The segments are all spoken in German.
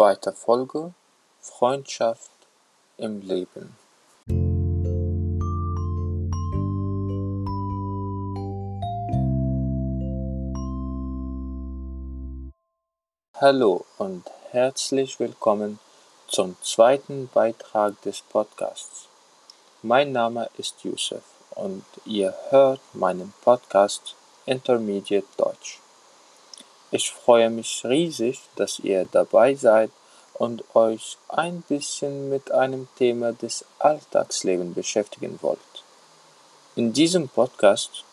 Zweite Folge Freundschaft im Leben. Hallo und herzlich willkommen zum zweiten Beitrag des Podcasts. Mein Name ist Yusuf und ihr hört meinen Podcast Intermediate Deutsch. Ich freue mich riesig, dass ihr dabei seid und euch ein bisschen mit einem Thema des Alltagslebens beschäftigen wollt. In diesem Podcast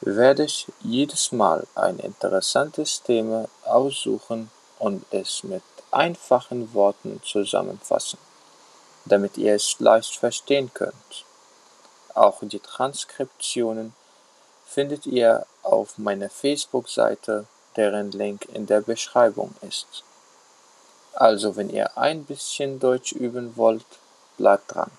werde ich jedes Mal ein interessantes Thema aussuchen und es mit einfachen Worten zusammenfassen, damit ihr es leicht verstehen könnt. Auch die Transkriptionen findet ihr auf meiner Facebook-Seite deren Link in der Beschreibung ist. Also wenn ihr ein bisschen Deutsch üben wollt, bleibt dran.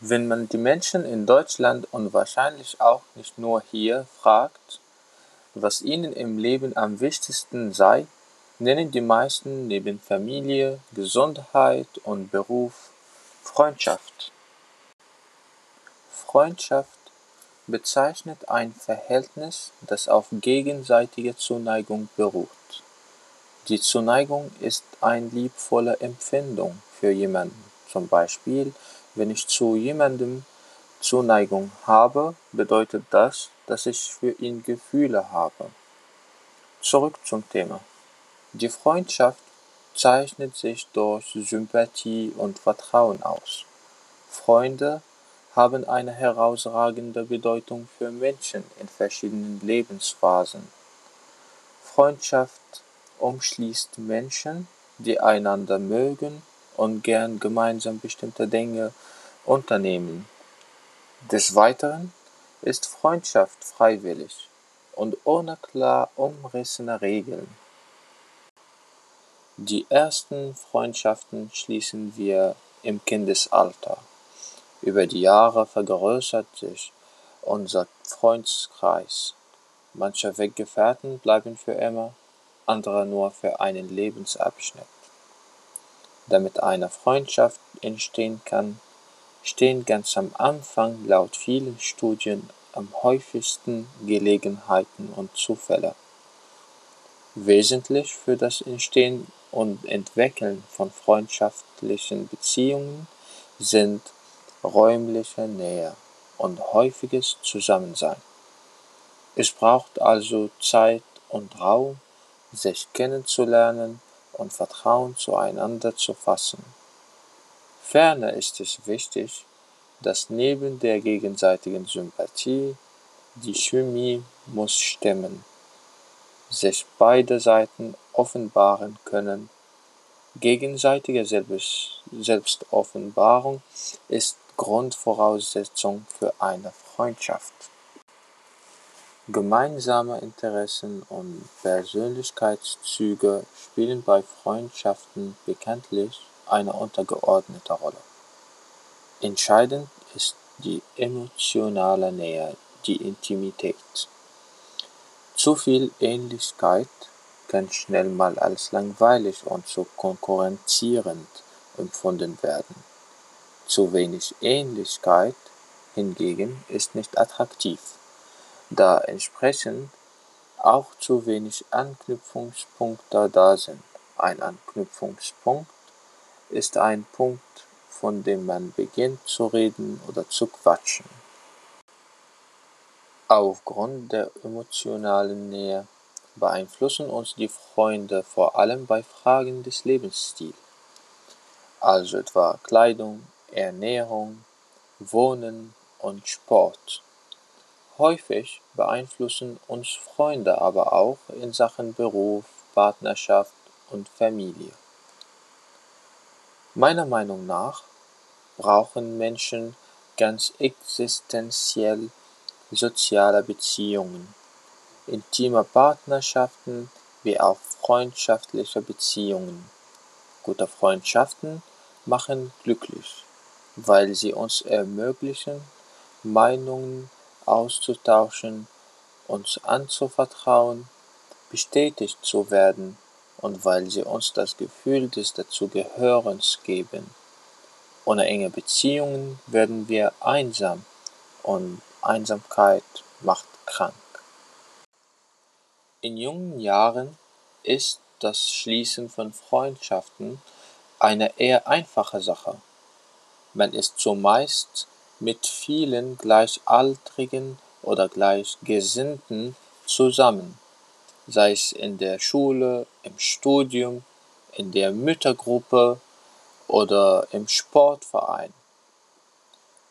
Wenn man die Menschen in Deutschland und wahrscheinlich auch nicht nur hier fragt, was ihnen im Leben am wichtigsten sei, nennen die meisten neben Familie, Gesundheit und Beruf Freundschaft. Freundschaft bezeichnet ein Verhältnis, das auf gegenseitiger Zuneigung beruht. Die Zuneigung ist eine liebvolle Empfindung für jemanden. Zum Beispiel, wenn ich zu jemandem Zuneigung habe, bedeutet das, dass ich für ihn Gefühle habe. Zurück zum Thema. Die Freundschaft zeichnet sich durch Sympathie und Vertrauen aus. Freunde haben eine herausragende Bedeutung für Menschen in verschiedenen Lebensphasen. Freundschaft umschließt Menschen, die einander mögen und gern gemeinsam bestimmte Dinge unternehmen. Des Weiteren ist Freundschaft freiwillig und ohne klar umrissene Regeln. Die ersten Freundschaften schließen wir im Kindesalter. Über die Jahre vergrößert sich unser Freundeskreis. Manche Weggefährten bleiben für immer, andere nur für einen Lebensabschnitt. Damit eine Freundschaft entstehen kann, stehen ganz am Anfang laut vielen Studien am häufigsten Gelegenheiten und Zufälle. Wesentlich für das Entstehen und Entwickeln von freundschaftlichen Beziehungen sind räumliche Nähe und häufiges Zusammensein. Es braucht also Zeit und Raum, sich kennenzulernen und Vertrauen zueinander zu fassen. Ferner ist es wichtig, dass neben der gegenseitigen Sympathie die Chemie muss stimmen, sich beide Seiten offenbaren können. Gegenseitige Selbstoffenbarung ist Grundvoraussetzung für eine Freundschaft. Gemeinsame Interessen und Persönlichkeitszüge spielen bei Freundschaften bekanntlich eine untergeordnete Rolle. Entscheidend ist die emotionale Nähe, die Intimität. Zu viel Ähnlichkeit kann schnell mal als langweilig und zu konkurrenzierend empfunden werden. Zu wenig Ähnlichkeit hingegen ist nicht attraktiv, da entsprechend auch zu wenig Anknüpfungspunkte da sind. Ein Anknüpfungspunkt ist ein Punkt, von dem man beginnt zu reden oder zu quatschen. Aufgrund der emotionalen Nähe beeinflussen uns die Freunde vor allem bei Fragen des Lebensstils, also etwa Kleidung, Ernährung, Wohnen und Sport. Häufig beeinflussen uns Freunde aber auch in Sachen Beruf, Partnerschaft und Familie. Meiner Meinung nach brauchen Menschen ganz existenziell soziale Beziehungen intime Partnerschaften wie auch freundschaftliche Beziehungen. Gute Freundschaften machen glücklich, weil sie uns ermöglichen, Meinungen auszutauschen, uns anzuvertrauen, bestätigt zu werden und weil sie uns das Gefühl des Dazugehörens geben. Ohne enge Beziehungen werden wir einsam und Einsamkeit macht krank. In jungen Jahren ist das Schließen von Freundschaften eine eher einfache Sache. Man ist zumeist mit vielen Gleichaltrigen oder Gleichgesinnten zusammen, sei es in der Schule, im Studium, in der Müttergruppe oder im Sportverein.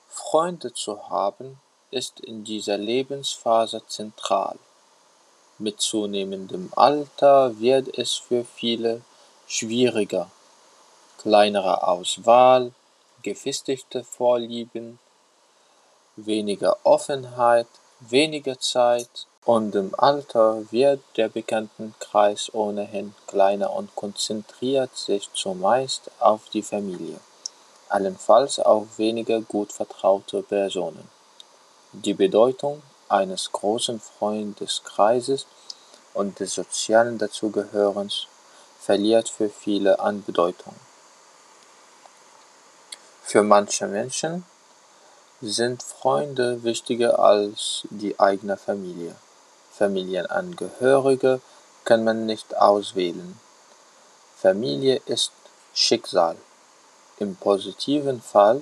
Freunde zu haben ist in dieser Lebensphase zentral. Mit zunehmendem Alter wird es für viele schwieriger. Kleinere Auswahl, gefestigte Vorlieben, weniger Offenheit, weniger Zeit und im Alter wird der Bekanntenkreis ohnehin kleiner und konzentriert sich zumeist auf die Familie, allenfalls auf weniger gut vertraute Personen. Die Bedeutung eines großen Freundeskreises und des sozialen Dazugehörens verliert für viele an Bedeutung. Für manche Menschen sind Freunde wichtiger als die eigene Familie. Familienangehörige kann man nicht auswählen. Familie ist Schicksal. Im positiven Fall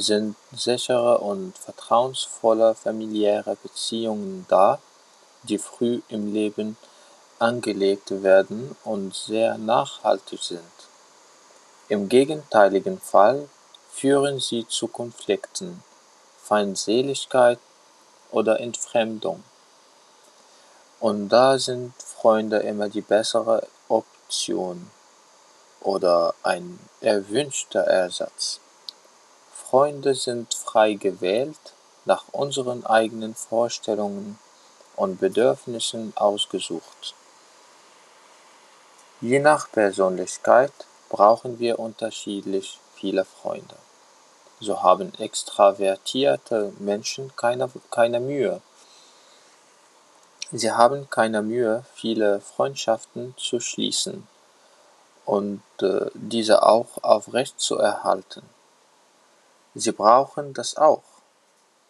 sind sichere und vertrauensvolle familiäre Beziehungen da, die früh im Leben angelegt werden und sehr nachhaltig sind. Im gegenteiligen Fall führen sie zu Konflikten, Feindseligkeit oder Entfremdung. Und da sind Freunde immer die bessere Option oder ein erwünschter Ersatz. Freunde sind frei gewählt, nach unseren eigenen Vorstellungen und Bedürfnissen ausgesucht. Je nach Persönlichkeit brauchen wir unterschiedlich viele Freunde. So haben extravertierte Menschen keine, keine Mühe. Sie haben keine Mühe, viele Freundschaften zu schließen und äh, diese auch aufrechtzuerhalten. Sie brauchen das auch.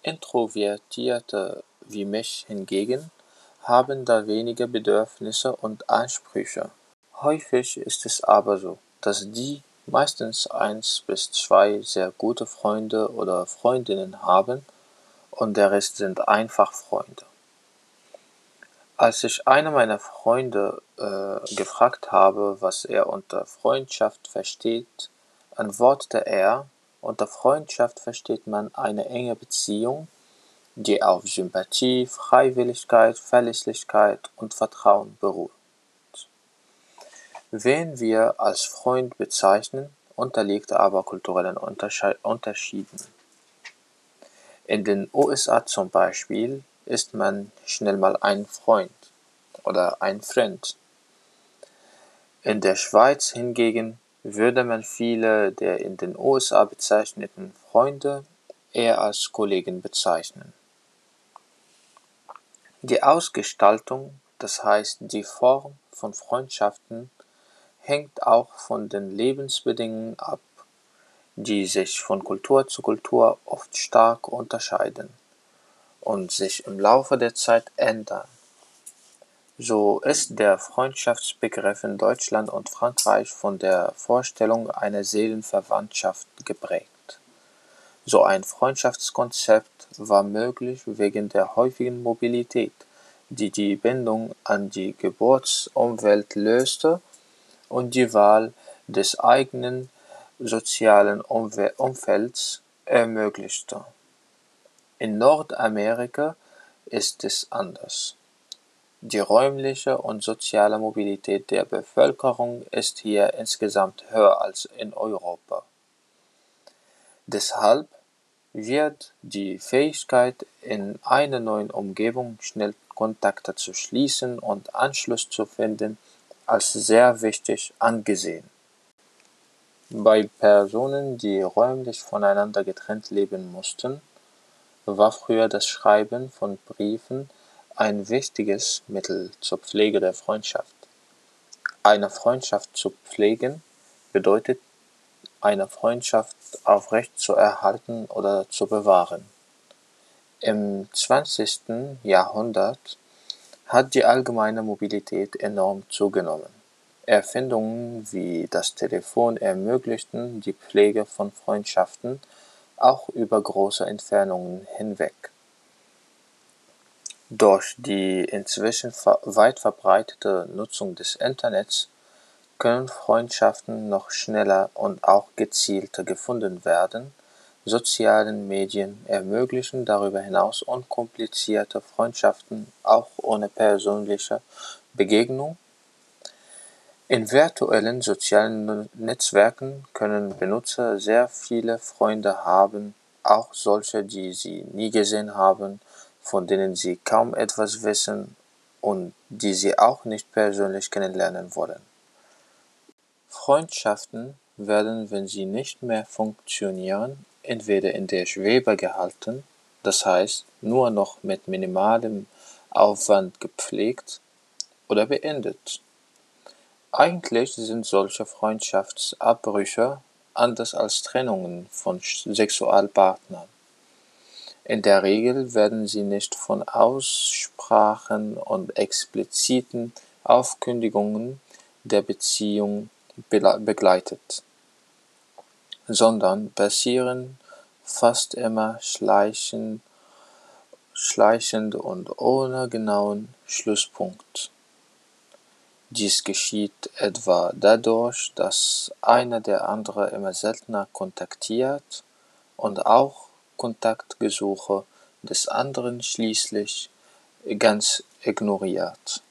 Introvertierte wie mich hingegen haben da weniger Bedürfnisse und Ansprüche. Häufig ist es aber so, dass die meistens eins bis zwei sehr gute Freunde oder Freundinnen haben und der Rest sind einfach Freunde. Als ich einen meiner Freunde äh, gefragt habe, was er unter Freundschaft versteht, antwortete er, unter Freundschaft versteht man eine enge Beziehung, die auf Sympathie, Freiwilligkeit, Verlässlichkeit und Vertrauen beruht. Wen wir als Freund bezeichnen, unterliegt aber kulturellen Unterschieden. In den USA zum Beispiel ist man schnell mal ein Freund oder ein Freund. In der Schweiz hingegen würde man viele der in den USA bezeichneten Freunde eher als Kollegen bezeichnen. Die Ausgestaltung, das heißt die Form von Freundschaften, hängt auch von den Lebensbedingungen ab, die sich von Kultur zu Kultur oft stark unterscheiden und sich im Laufe der Zeit ändern. So ist der Freundschaftsbegriff in Deutschland und Frankreich von der Vorstellung einer Seelenverwandtschaft geprägt. So ein Freundschaftskonzept war möglich wegen der häufigen Mobilität, die die Bindung an die Geburtsumwelt löste und die Wahl des eigenen sozialen Umfelds ermöglichte. In Nordamerika ist es anders. Die räumliche und soziale Mobilität der Bevölkerung ist hier insgesamt höher als in Europa. Deshalb wird die Fähigkeit, in einer neuen Umgebung schnell Kontakte zu schließen und Anschluss zu finden, als sehr wichtig angesehen. Bei Personen, die räumlich voneinander getrennt leben mussten, war früher das Schreiben von Briefen ein wichtiges Mittel zur Pflege der Freundschaft. Eine Freundschaft zu pflegen bedeutet, eine Freundschaft aufrecht zu erhalten oder zu bewahren. Im 20. Jahrhundert hat die allgemeine Mobilität enorm zugenommen. Erfindungen wie das Telefon ermöglichten die Pflege von Freundschaften auch über große Entfernungen hinweg. Durch die inzwischen weit verbreitete Nutzung des Internets können Freundschaften noch schneller und auch gezielter gefunden werden, sozialen Medien ermöglichen darüber hinaus unkomplizierte Freundschaften auch ohne persönliche Begegnung. In virtuellen sozialen Netzwerken können Benutzer sehr viele Freunde haben, auch solche, die sie nie gesehen haben, von denen sie kaum etwas wissen und die sie auch nicht persönlich kennenlernen wollen. Freundschaften werden, wenn sie nicht mehr funktionieren, entweder in der Schwebe gehalten, das heißt nur noch mit minimalem Aufwand gepflegt, oder beendet. Eigentlich sind solche Freundschaftsabbrüche anders als Trennungen von Sexualpartnern. In der Regel werden sie nicht von Aussprachen und expliziten Aufkündigungen der Beziehung begleitet, sondern passieren fast immer schleichend und ohne genauen Schlusspunkt. Dies geschieht etwa dadurch, dass einer der andere immer seltener kontaktiert und auch Kontaktgesuche des anderen schließlich ganz ignoriert.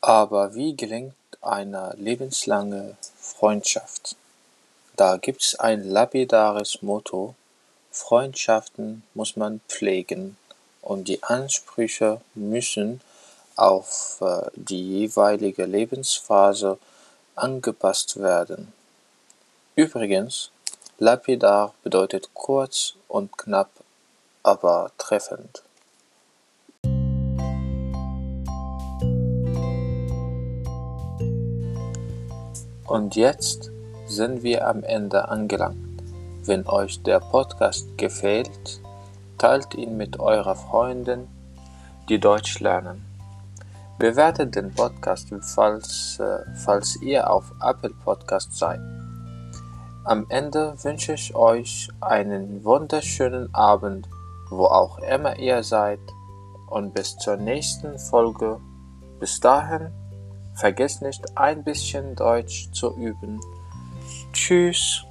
Aber wie gelingt eine lebenslange Freundschaft? Da gibt's ein lapidares Motto: Freundschaften muss man pflegen und die Ansprüche müssen auf äh, die jeweilige Lebensphase angepasst werden. Übrigens, lapidar bedeutet kurz und knapp, aber treffend. Und jetzt sind wir am Ende angelangt. Wenn euch der Podcast gefällt, teilt ihn mit eurer Freundin, die Deutsch lernen. Bewertet den Podcast, falls, äh, falls ihr auf Apple Podcast seid. Am Ende wünsche ich euch einen wunderschönen Abend, wo auch immer ihr seid, und bis zur nächsten Folge. Bis dahin, vergesst nicht ein bisschen Deutsch zu üben. Tschüss.